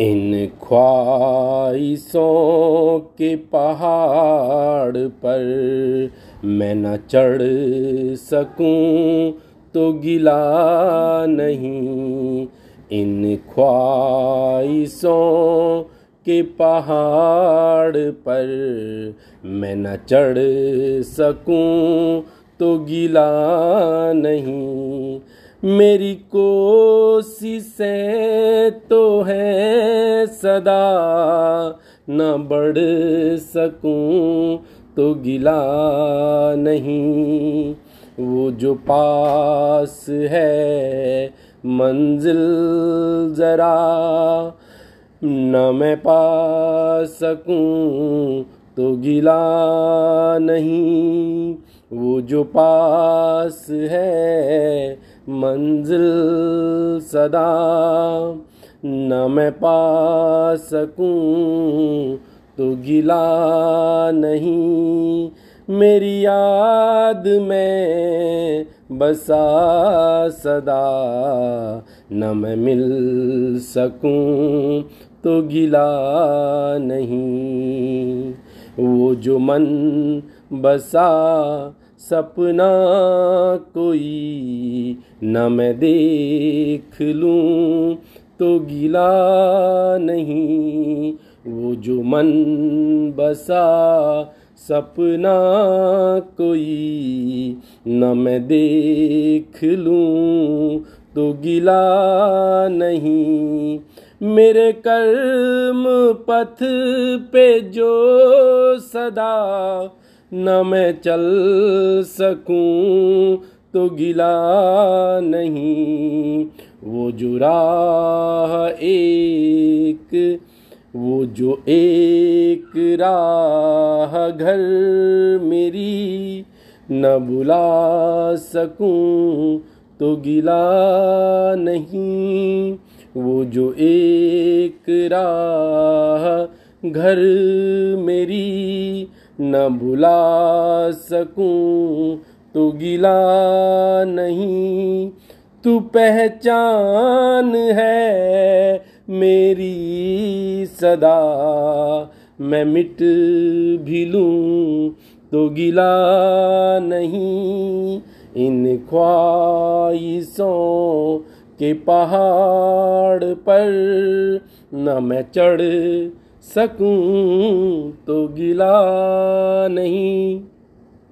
इन ख्वाहिशों के पहाड़ पर मैं न चढ़ सकूँ तो गिला नहीं। इन ख्वाहिशों के पहाड़ पर मैं न चढ़ सकूँ तो गिला नहीं। मेरी कोशिशें तो है सदा। न बढ़ सकूँ तो गिला नहीं। वो जो पास है, मंजिल जरा। न मैं पा सकूँ तो गिला नहीं। वो जो पास है मंजिल सदा न मैं पा सकूँ तो गिला नहीं मेरी याद में बसा सदा। न मैं मिल सकूँ तो गिला नहीं, वो जो मन बसा सपना कोई न मैं देख लूँ तो गिला नहीं वो जो मन बसा। सपना कोई न मैं देख लूँ तो गिला नहीं मेरे कर्म पथ पे जो सदा न मैं चल सकूँ तो गिला नहीं। वो जो राह एक, वो जो एक राह घर मेरी, न बुला सकूँ तो गिला नहीं। वो जो एक राह घर मेरी न भुला सकूँ तो गिला नहीं, तू पहचान है मेरी सदा। मैं मिट भी लूँ तो गिला नहीं, इन ख्वाहिशों के पहाड़ पर न मैं चढ़ सकूँ तो गिला नहीं।